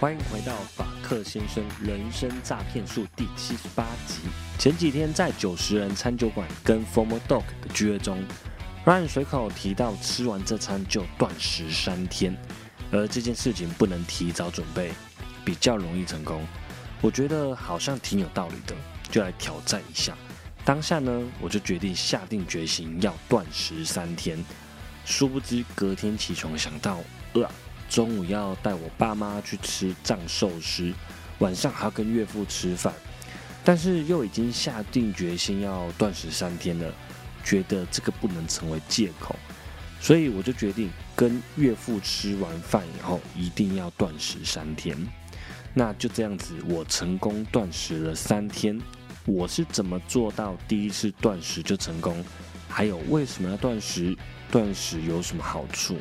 欢迎回到法克先生人生诈骗术第七十八集。前几天在九十人餐酒馆跟 Formal Dog 的聚会中，Ryan 随口提到吃完这餐就断食三天，而这件事情不能提早准备，比较容易成功。我觉得好像挺有道理的，就来挑战一下。当下呢，我就决定下定决心要断食三天。殊不知隔天起床想到，呃。中午要带我爸妈去吃藏寿司，晚上还要跟岳父吃饭，但是又已经下定决心要断食三天了，觉得这个不能成为借口，所以我就决定跟岳父吃完饭以后一定要断食三天。那就这样子，我成功断食了三天。我是怎么做到第一次断食就成功？还有为什么要断食？断食有什么好处？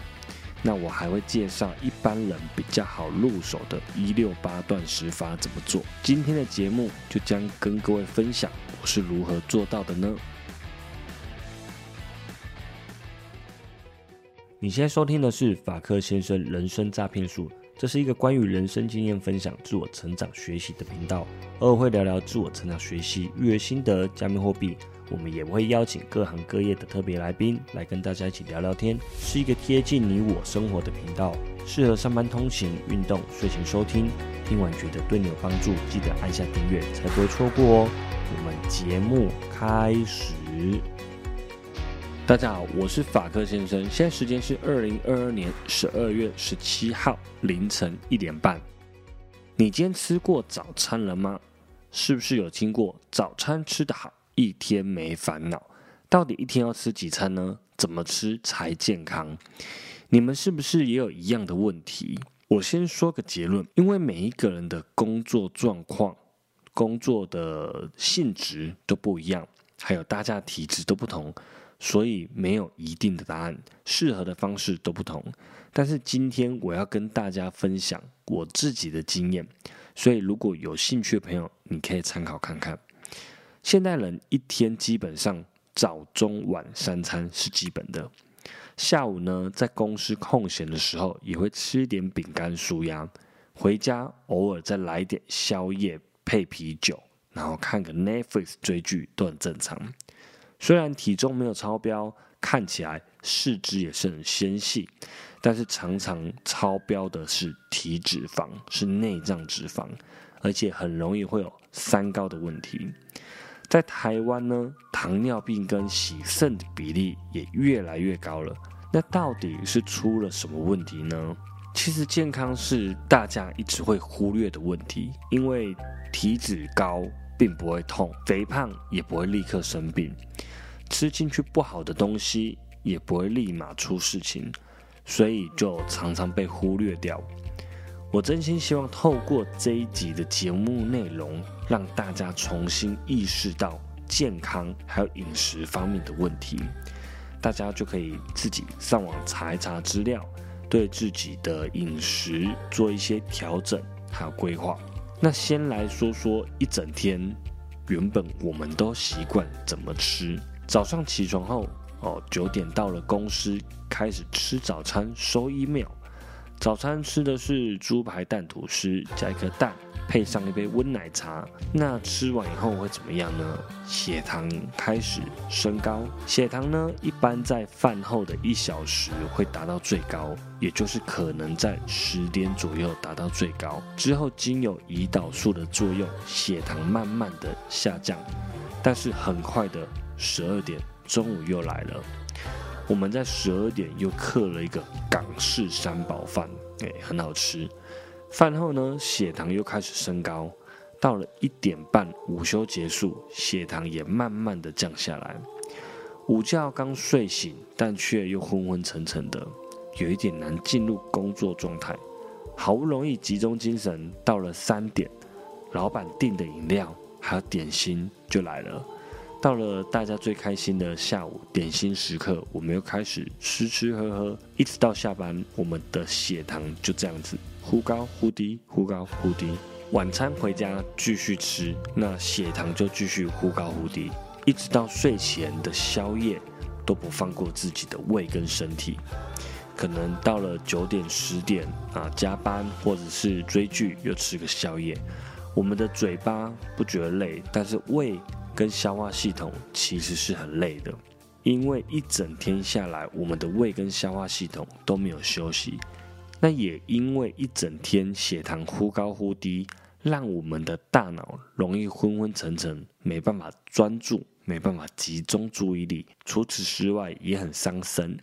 那我还会介绍一般人比较好入手的一六八断食法怎么做。今天的节目就将跟各位分享我是如何做到的呢？你现在收听的是法克先生人生诈骗术，这是一个关于人生经验分享、自我成长学习的频道，偶尔会聊聊自我成长学习、育儿心得、加密货币。我们也会邀请各行各业的特别来宾来跟大家一起聊聊天，是一个贴近你我生活的频道，适合上班通勤、运动、睡前收听。听完觉得对你有帮助，记得按下订阅，才不会错过哦。我们节目开始。大家好，我是法克先生，现在时间是二零二二年十二月十七号凌晨一点半。你今天吃过早餐了吗？是不是有经过早餐吃得好？一天没烦恼，到底一天要吃几餐呢？怎么吃才健康？你们是不是也有一样的问题？我先说个结论，因为每一个人的工作状况、工作的性质都不一样，还有大家体质都不同，所以没有一定的答案，适合的方式都不同。但是今天我要跟大家分享我自己的经验，所以如果有兴趣的朋友，你可以参考看看。现代人一天基本上早中晚三餐是基本的，下午呢在公司空闲的时候也会吃点饼干舒压，回家偶尔再来点宵夜配啤酒，然后看个 Netflix 追剧都很正常。虽然体重没有超标，看起来四肢也是很纤细，但是常常超标的是体脂肪，是内脏脂肪，而且很容易会有三高的问题。在台湾呢，糖尿病跟洗肾的比例也越来越高了。那到底是出了什么问题呢？其实健康是大家一直会忽略的问题，因为体脂高并不会痛，肥胖也不会立刻生病，吃进去不好的东西也不会立马出事情，所以就常常被忽略掉。我真心希望透过这一集的节目内容，让大家重新意识到健康还有饮食方面的问题。大家就可以自己上网查一查资料，对自己的饮食做一些调整还有规划。那先来说说一整天，原本我们都习惯怎么吃？早上起床后，哦，九点到了公司，开始吃早餐，收 email。早餐吃的是猪排蛋吐司，加一颗蛋，配上一杯温奶茶。那吃完以后会怎么样呢？血糖开始升高。血糖呢，一般在饭后的一小时会达到最高，也就是可能在十点左右达到最高。之后经有胰岛素的作用，血糖慢慢的下降。但是很快的，十二点中午又来了。我们在十二点又刻了一个港式三宝饭，哎，很好吃。饭后呢，血糖又开始升高，到了一点半，午休结束，血糖也慢慢的降下来。午觉刚睡醒，但却又昏昏沉沉的，有一点难进入工作状态。好不容易集中精神，到了三点，老板订的饮料还有点心就来了。到了大家最开心的下午点心时刻，我们又开始吃吃喝喝，一直到下班，我们的血糖就这样子忽高忽低，忽高忽低。晚餐回家继续吃，那血糖就继续忽高忽低，一直到睡前的宵夜都不放过自己的胃跟身体。可能到了九点十点啊加班或者是追剧又吃个宵夜，我们的嘴巴不觉得累，但是胃跟消化系统其实是很累的，因为一整天下来，我们的胃跟消化系统都没有休息。那也因为一整天血糖忽高忽低，让我们的大脑容易昏昏沉沉，没办法专注，没办法集中注意力。除此之外，也很伤身。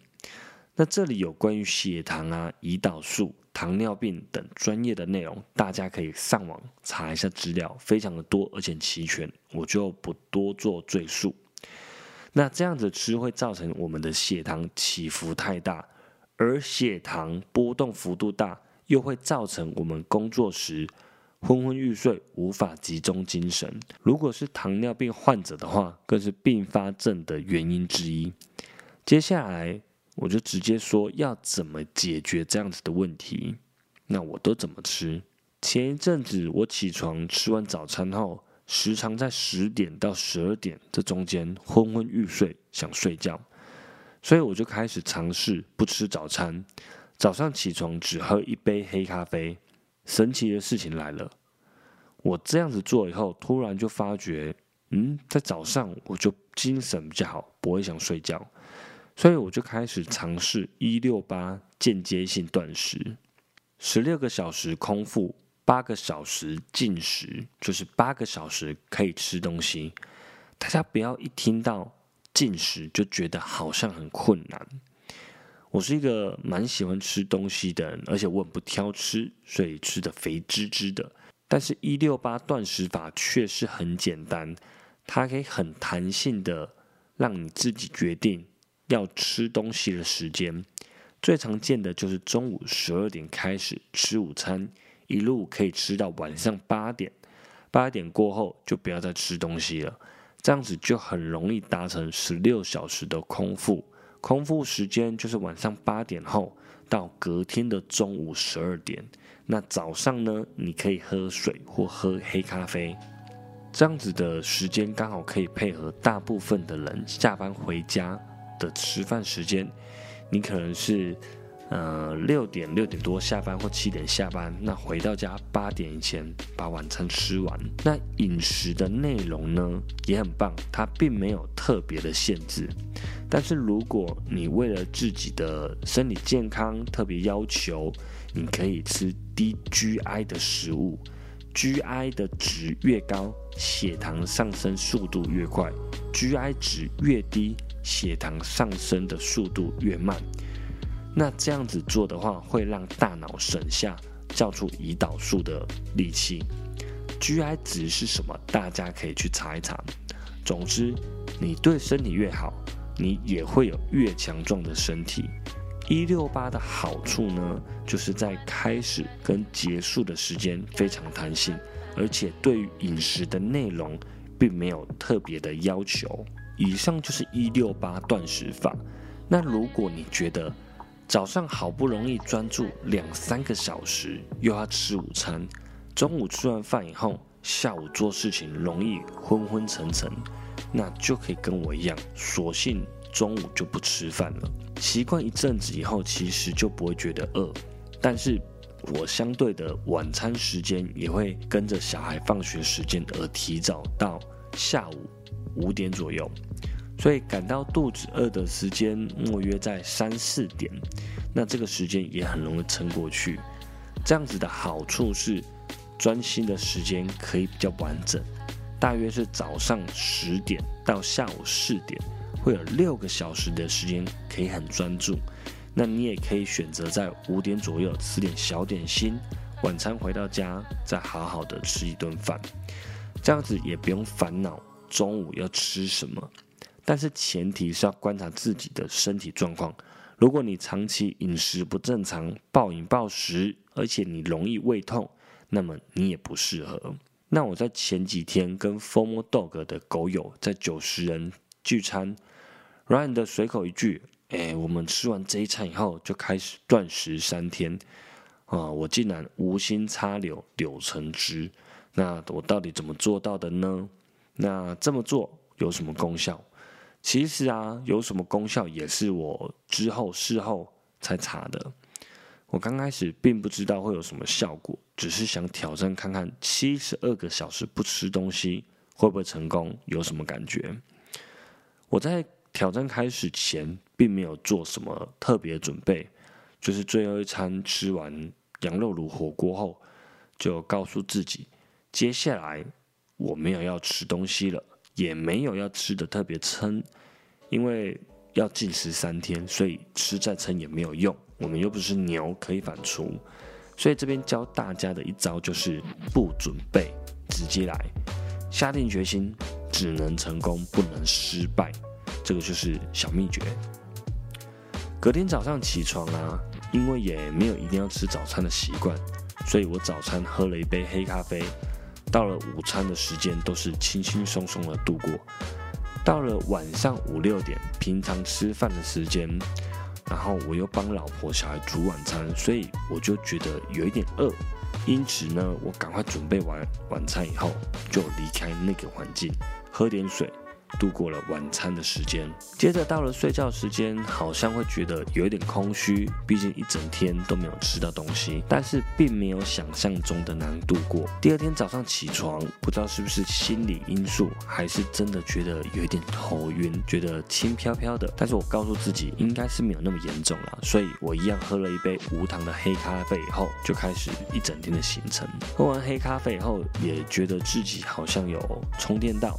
那这里有关于血糖啊、胰岛素、糖尿病等专业的内容，大家可以上网查一下资料，非常的多而且齐全，我就不多做赘述。那这样子吃会造成我们的血糖起伏太大，而血糖波动幅度大，又会造成我们工作时昏昏欲睡，无法集中精神。如果是糖尿病患者的话，更是并发症的原因之一。接下来。我就直接说要怎么解决这样子的问题，那我都怎么吃？前一阵子我起床吃完早餐后，时常在十点到十二点这中间昏昏欲睡，想睡觉，所以我就开始尝试不吃早餐，早上起床只喝一杯黑咖啡。神奇的事情来了，我这样子做以后，突然就发觉，嗯，在早上我就精神比较好，不会想睡觉。所以我就开始尝试一六八间接性断食，十六个小时空腹，八个小时进食，就是八个小时可以吃东西。大家不要一听到进食就觉得好像很困难。我是一个蛮喜欢吃东西的人，而且我很不挑吃，所以吃的肥滋滋的。但是，一六八断食法却是很简单，它可以很弹性的让你自己决定。要吃东西的时间，最常见的就是中午十二点开始吃午餐，一路可以吃到晚上八点，八点过后就不要再吃东西了，这样子就很容易达成十六小时的空腹。空腹时间就是晚上八点后到隔天的中午十二点。那早上呢，你可以喝水或喝黑咖啡，这样子的时间刚好可以配合大部分的人下班回家。的吃饭时间，你可能是呃六点六点多下班或七点下班，那回到家八点以前把晚餐吃完。那饮食的内容呢也很棒，它并没有特别的限制。但是如果你为了自己的身体健康特别要求，你可以吃低 GI 的食物，GI 的值越高，血糖上升速度越快；GI 值越低。血糖上升的速度越慢，那这样子做的话，会让大脑省下叫出胰岛素的力气。GI 值是什么？大家可以去查一查。总之，你对身体越好，你也会有越强壮的身体。一六八的好处呢，就是在开始跟结束的时间非常弹性，而且对于饮食的内容并没有特别的要求。以上就是一六八断食法。那如果你觉得早上好不容易专注两三个小时，又要吃午餐，中午吃完饭以后，下午做事情容易昏昏沉沉，那就可以跟我一样，索性中午就不吃饭了。习惯一阵子以后，其实就不会觉得饿。但是我相对的晚餐时间也会跟着小孩放学时间而提早到下午。五点左右，所以感到肚子饿的时间莫约在三四点，那这个时间也很容易撑过去。这样子的好处是，专心的时间可以比较完整，大约是早上十点到下午四点，会有六个小时的时间可以很专注。那你也可以选择在五点左右吃点小点心，晚餐回到家再好好的吃一顿饭，这样子也不用烦恼。中午要吃什么？但是前提是要观察自己的身体状况。如果你长期饮食不正常、暴饮暴食，而且你容易胃痛，那么你也不适合。那我在前几天跟 Formo Dog 的狗友在九十人聚餐，Ryan 的随口一句：“哎，我们吃完这一餐以后就开始断食三天。”啊，我竟然无心插柳柳成枝。那我到底怎么做到的呢？那这么做有什么功效？其实啊，有什么功效也是我之后事后才查的。我刚开始并不知道会有什么效果，只是想挑战看看七十二个小时不吃东西会不会成功，有什么感觉。我在挑战开始前并没有做什么特别准备，就是最后一餐吃完羊肉炉火锅后，就告诉自己，接下来我没有要吃东西了，也没有要吃的特别撑，因为要禁食三天，所以吃再撑也没有用。我们又不是牛，可以反刍，所以这边教大家的一招就是不准备，直接来，下定决心，只能成功，不能失败，这个就是小秘诀。隔天早上起床啊，因为也没有一定要吃早餐的习惯，所以我早餐喝了一杯黑咖啡，到了午餐的时间都是轻轻松松的度过，到了晚上五六点，平常吃饭的时间。然后我又帮老婆小孩煮晚餐，所以我就觉得有一点饿，因此呢，我赶快准备完晚餐以后，就离开那个环境，喝点水。度过了晚餐的时间，接着到了睡觉时间，好像会觉得有一点空虚，毕竟一整天都没有吃到东西，但是并没有想象中的难度过。第二天早上起床，不知道是不是心理因素，还是真的觉得有一点头晕，觉得轻飘飘的。但是我告诉自己，应该是没有那么严重了，所以我一样喝了一杯无糖的黑咖啡以后，就开始一整天的行程。喝完黑咖啡以后，也觉得自己好像有充电到。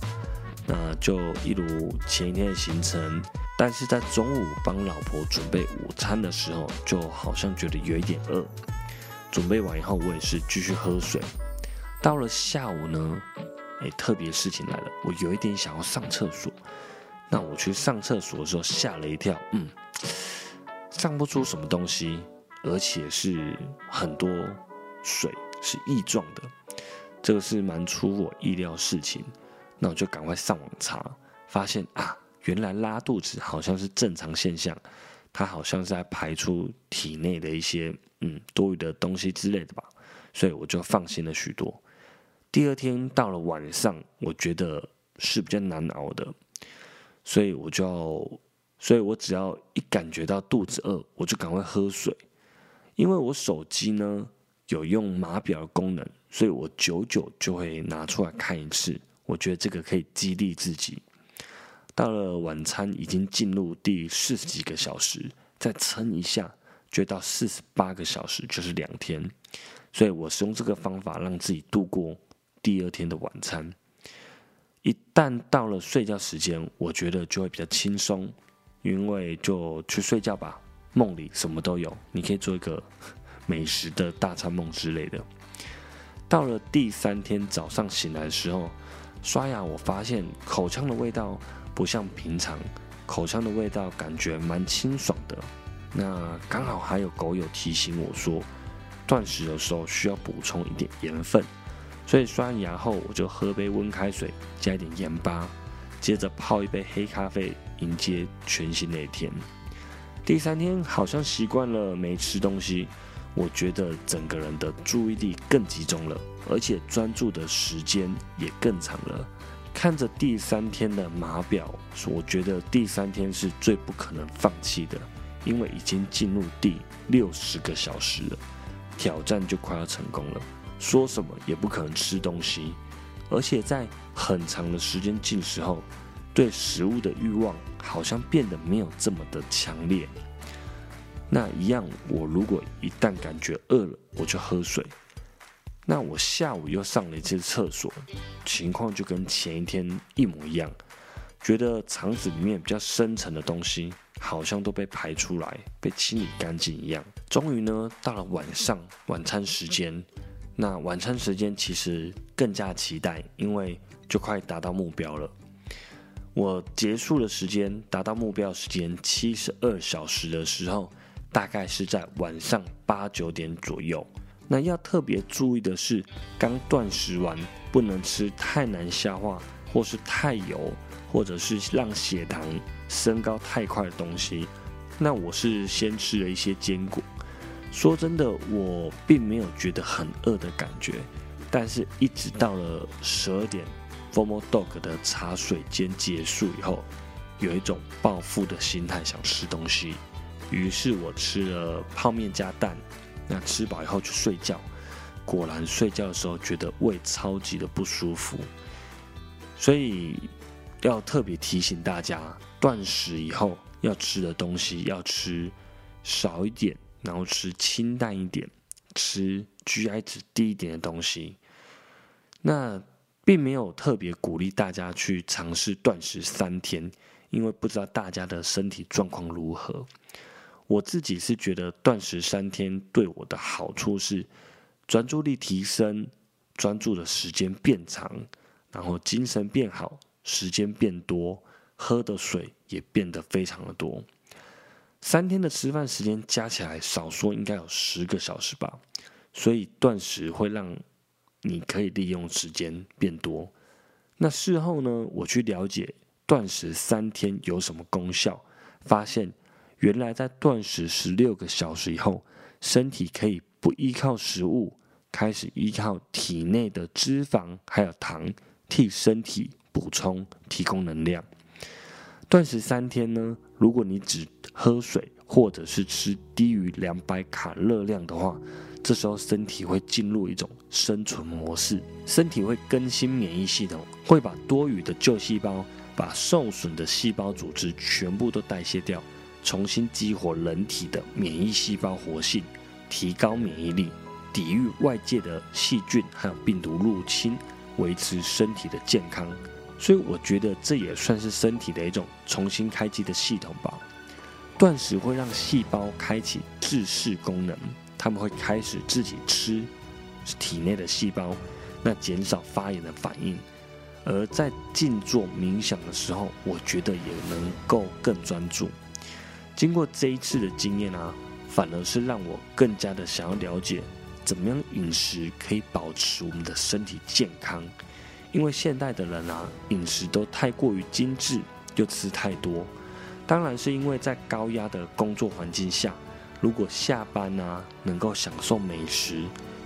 那就一如前一天的行程，但是在中午帮老婆准备午餐的时候，就好像觉得有一点饿。准备完以后，我也是继续喝水。到了下午呢，哎，特别事情来了，我有一点想要上厕所。那我去上厕所的时候吓了一跳，嗯，上不出什么东西，而且是很多水，是异状的，这个是蛮出我意料事情。那我就赶快上网查，发现啊，原来拉肚子好像是正常现象，它好像是在排出体内的一些嗯多余的东西之类的吧，所以我就放心了许多。第二天到了晚上，我觉得是比较难熬的，所以我就，所以我只要一感觉到肚子饿，我就赶快喝水，因为我手机呢有用码表的功能，所以我久久就会拿出来看一次。我觉得这个可以激励自己。到了晚餐已经进入第四十几个小时，再撑一下，就到四十八个小时，就是两天。所以我是用这个方法让自己度过第二天的晚餐。一旦到了睡觉时间，我觉得就会比较轻松，因为就去睡觉吧，梦里什么都有，你可以做一个 美食的大餐梦之类的。到了第三天早上醒来的时候。刷牙，我发现口腔的味道不像平常，口腔的味道感觉蛮清爽的。那刚好还有狗友提醒我说，断食的时候需要补充一点盐分，所以刷完牙后我就喝杯温开水，加一点盐巴，接着泡一杯黑咖啡，迎接全新的一天。第三天好像习惯了没吃东西。我觉得整个人的注意力更集中了，而且专注的时间也更长了。看着第三天的码表，我觉得第三天是最不可能放弃的，因为已经进入第六十个小时了，挑战就快要成功了。说什么也不可能吃东西，而且在很长的时间进食后，对食物的欲望好像变得没有这么的强烈。那一样，我如果一旦感觉饿了，我就喝水。那我下午又上了一次厕所，情况就跟前一天一模一样，觉得肠子里面比较深层的东西好像都被排出来，被清理干净一样。终于呢，到了晚上晚餐时间。那晚餐时间其实更加期待，因为就快达到目标了。我结束的时间达到目标时间七十二小时的时候。大概是在晚上八九点左右。那要特别注意的是，刚断食完不能吃太难消化，或是太油，或者是让血糖升高太快的东西。那我是先吃了一些坚果。说真的，我并没有觉得很饿的感觉，但是一直到了十二点，Formal Dog 的茶水间结束以后，有一种报复的心态，想吃东西。于是我吃了泡面加蛋，那吃饱以后去睡觉，果然睡觉的时候觉得胃超级的不舒服，所以要特别提醒大家，断食以后要吃的东西要吃少一点，然后吃清淡一点，吃 GI 值低一点的东西。那并没有特别鼓励大家去尝试断食三天，因为不知道大家的身体状况如何。我自己是觉得断食三天对我的好处是专注力提升，专注的时间变长，然后精神变好，时间变多，喝的水也变得非常的多。三天的吃饭时间加起来少说应该有十个小时吧，所以断食会让你可以利用时间变多。那事后呢，我去了解断食三天有什么功效，发现。原来在断食十六个小时以后，身体可以不依靠食物，开始依靠体内的脂肪还有糖替身体补充提供能量。断食三天呢，如果你只喝水或者是吃低于两百卡热量的话，这时候身体会进入一种生存模式，身体会更新免疫系统，会把多余的旧细胞、把受损的细胞组织全部都代谢掉。重新激活人体的免疫细胞活性，提高免疫力，抵御外界的细菌还有病毒入侵，维持身体的健康。所以我觉得这也算是身体的一种重新开机的系统吧。断食会让细胞开启自噬功能，他们会开始自己吃体内的细胞，那减少发炎的反应。而在静坐冥想的时候，我觉得也能够更专注。经过这一次的经验啊，反而是让我更加的想要了解，怎么样饮食可以保持我们的身体健康。因为现代的人啊，饮食都太过于精致，又吃太多。当然是因为在高压的工作环境下，如果下班啊能够享受美食，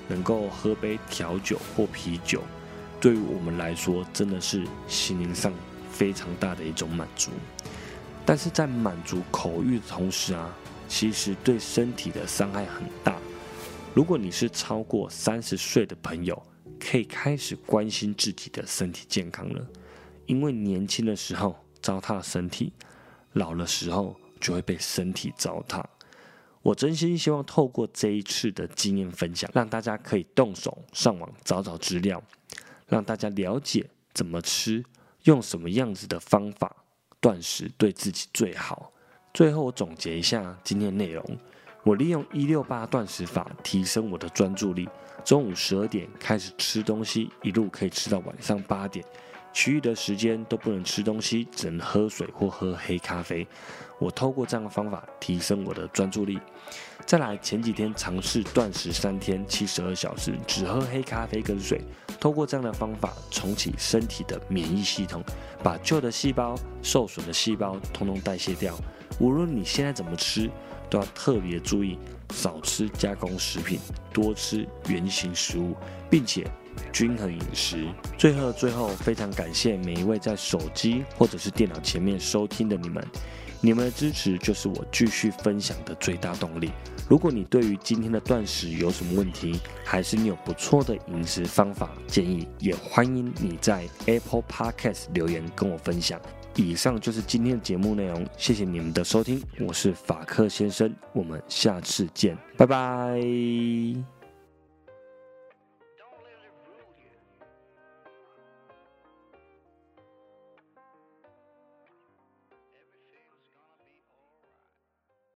能够喝杯调酒或啤酒，对于我们来说，真的是心灵上非常大的一种满足。但是在满足口欲的同时啊，其实对身体的伤害很大。如果你是超过三十岁的朋友，可以开始关心自己的身体健康了，因为年轻的时候糟蹋身体，老的时候就会被身体糟蹋。我真心希望透过这一次的经验分享，让大家可以动手上网找找资料，让大家了解怎么吃，用什么样子的方法。断食对自己最好。最后我总结一下今天内容：我利用一六八断食法提升我的专注力。中午十二点开始吃东西，一路可以吃到晚上八点，其余的时间都不能吃东西，只能喝水或喝黑咖啡。我透过这样的方法提升我的专注力。再来，前几天尝试断食三天，七十二小时只喝黑咖啡跟水。透过这样的方法重启身体的免疫系统，把旧的细胞、受损的细胞通通代谢掉。无论你现在怎么吃，都要特别注意少吃加工食品，多吃原形食物，并且均衡饮食。最后，最后非常感谢每一位在手机或者是电脑前面收听的你们，你们的支持就是我继续分享的最大动力。如果你对于今天的断食有什么问题，还是你有不错的饮食方法建议，也欢迎你在 Apple Podcast 留言跟我分享。以上就是今天的节目内容，谢谢你们的收听，我是法克先生，我们下次见，拜拜。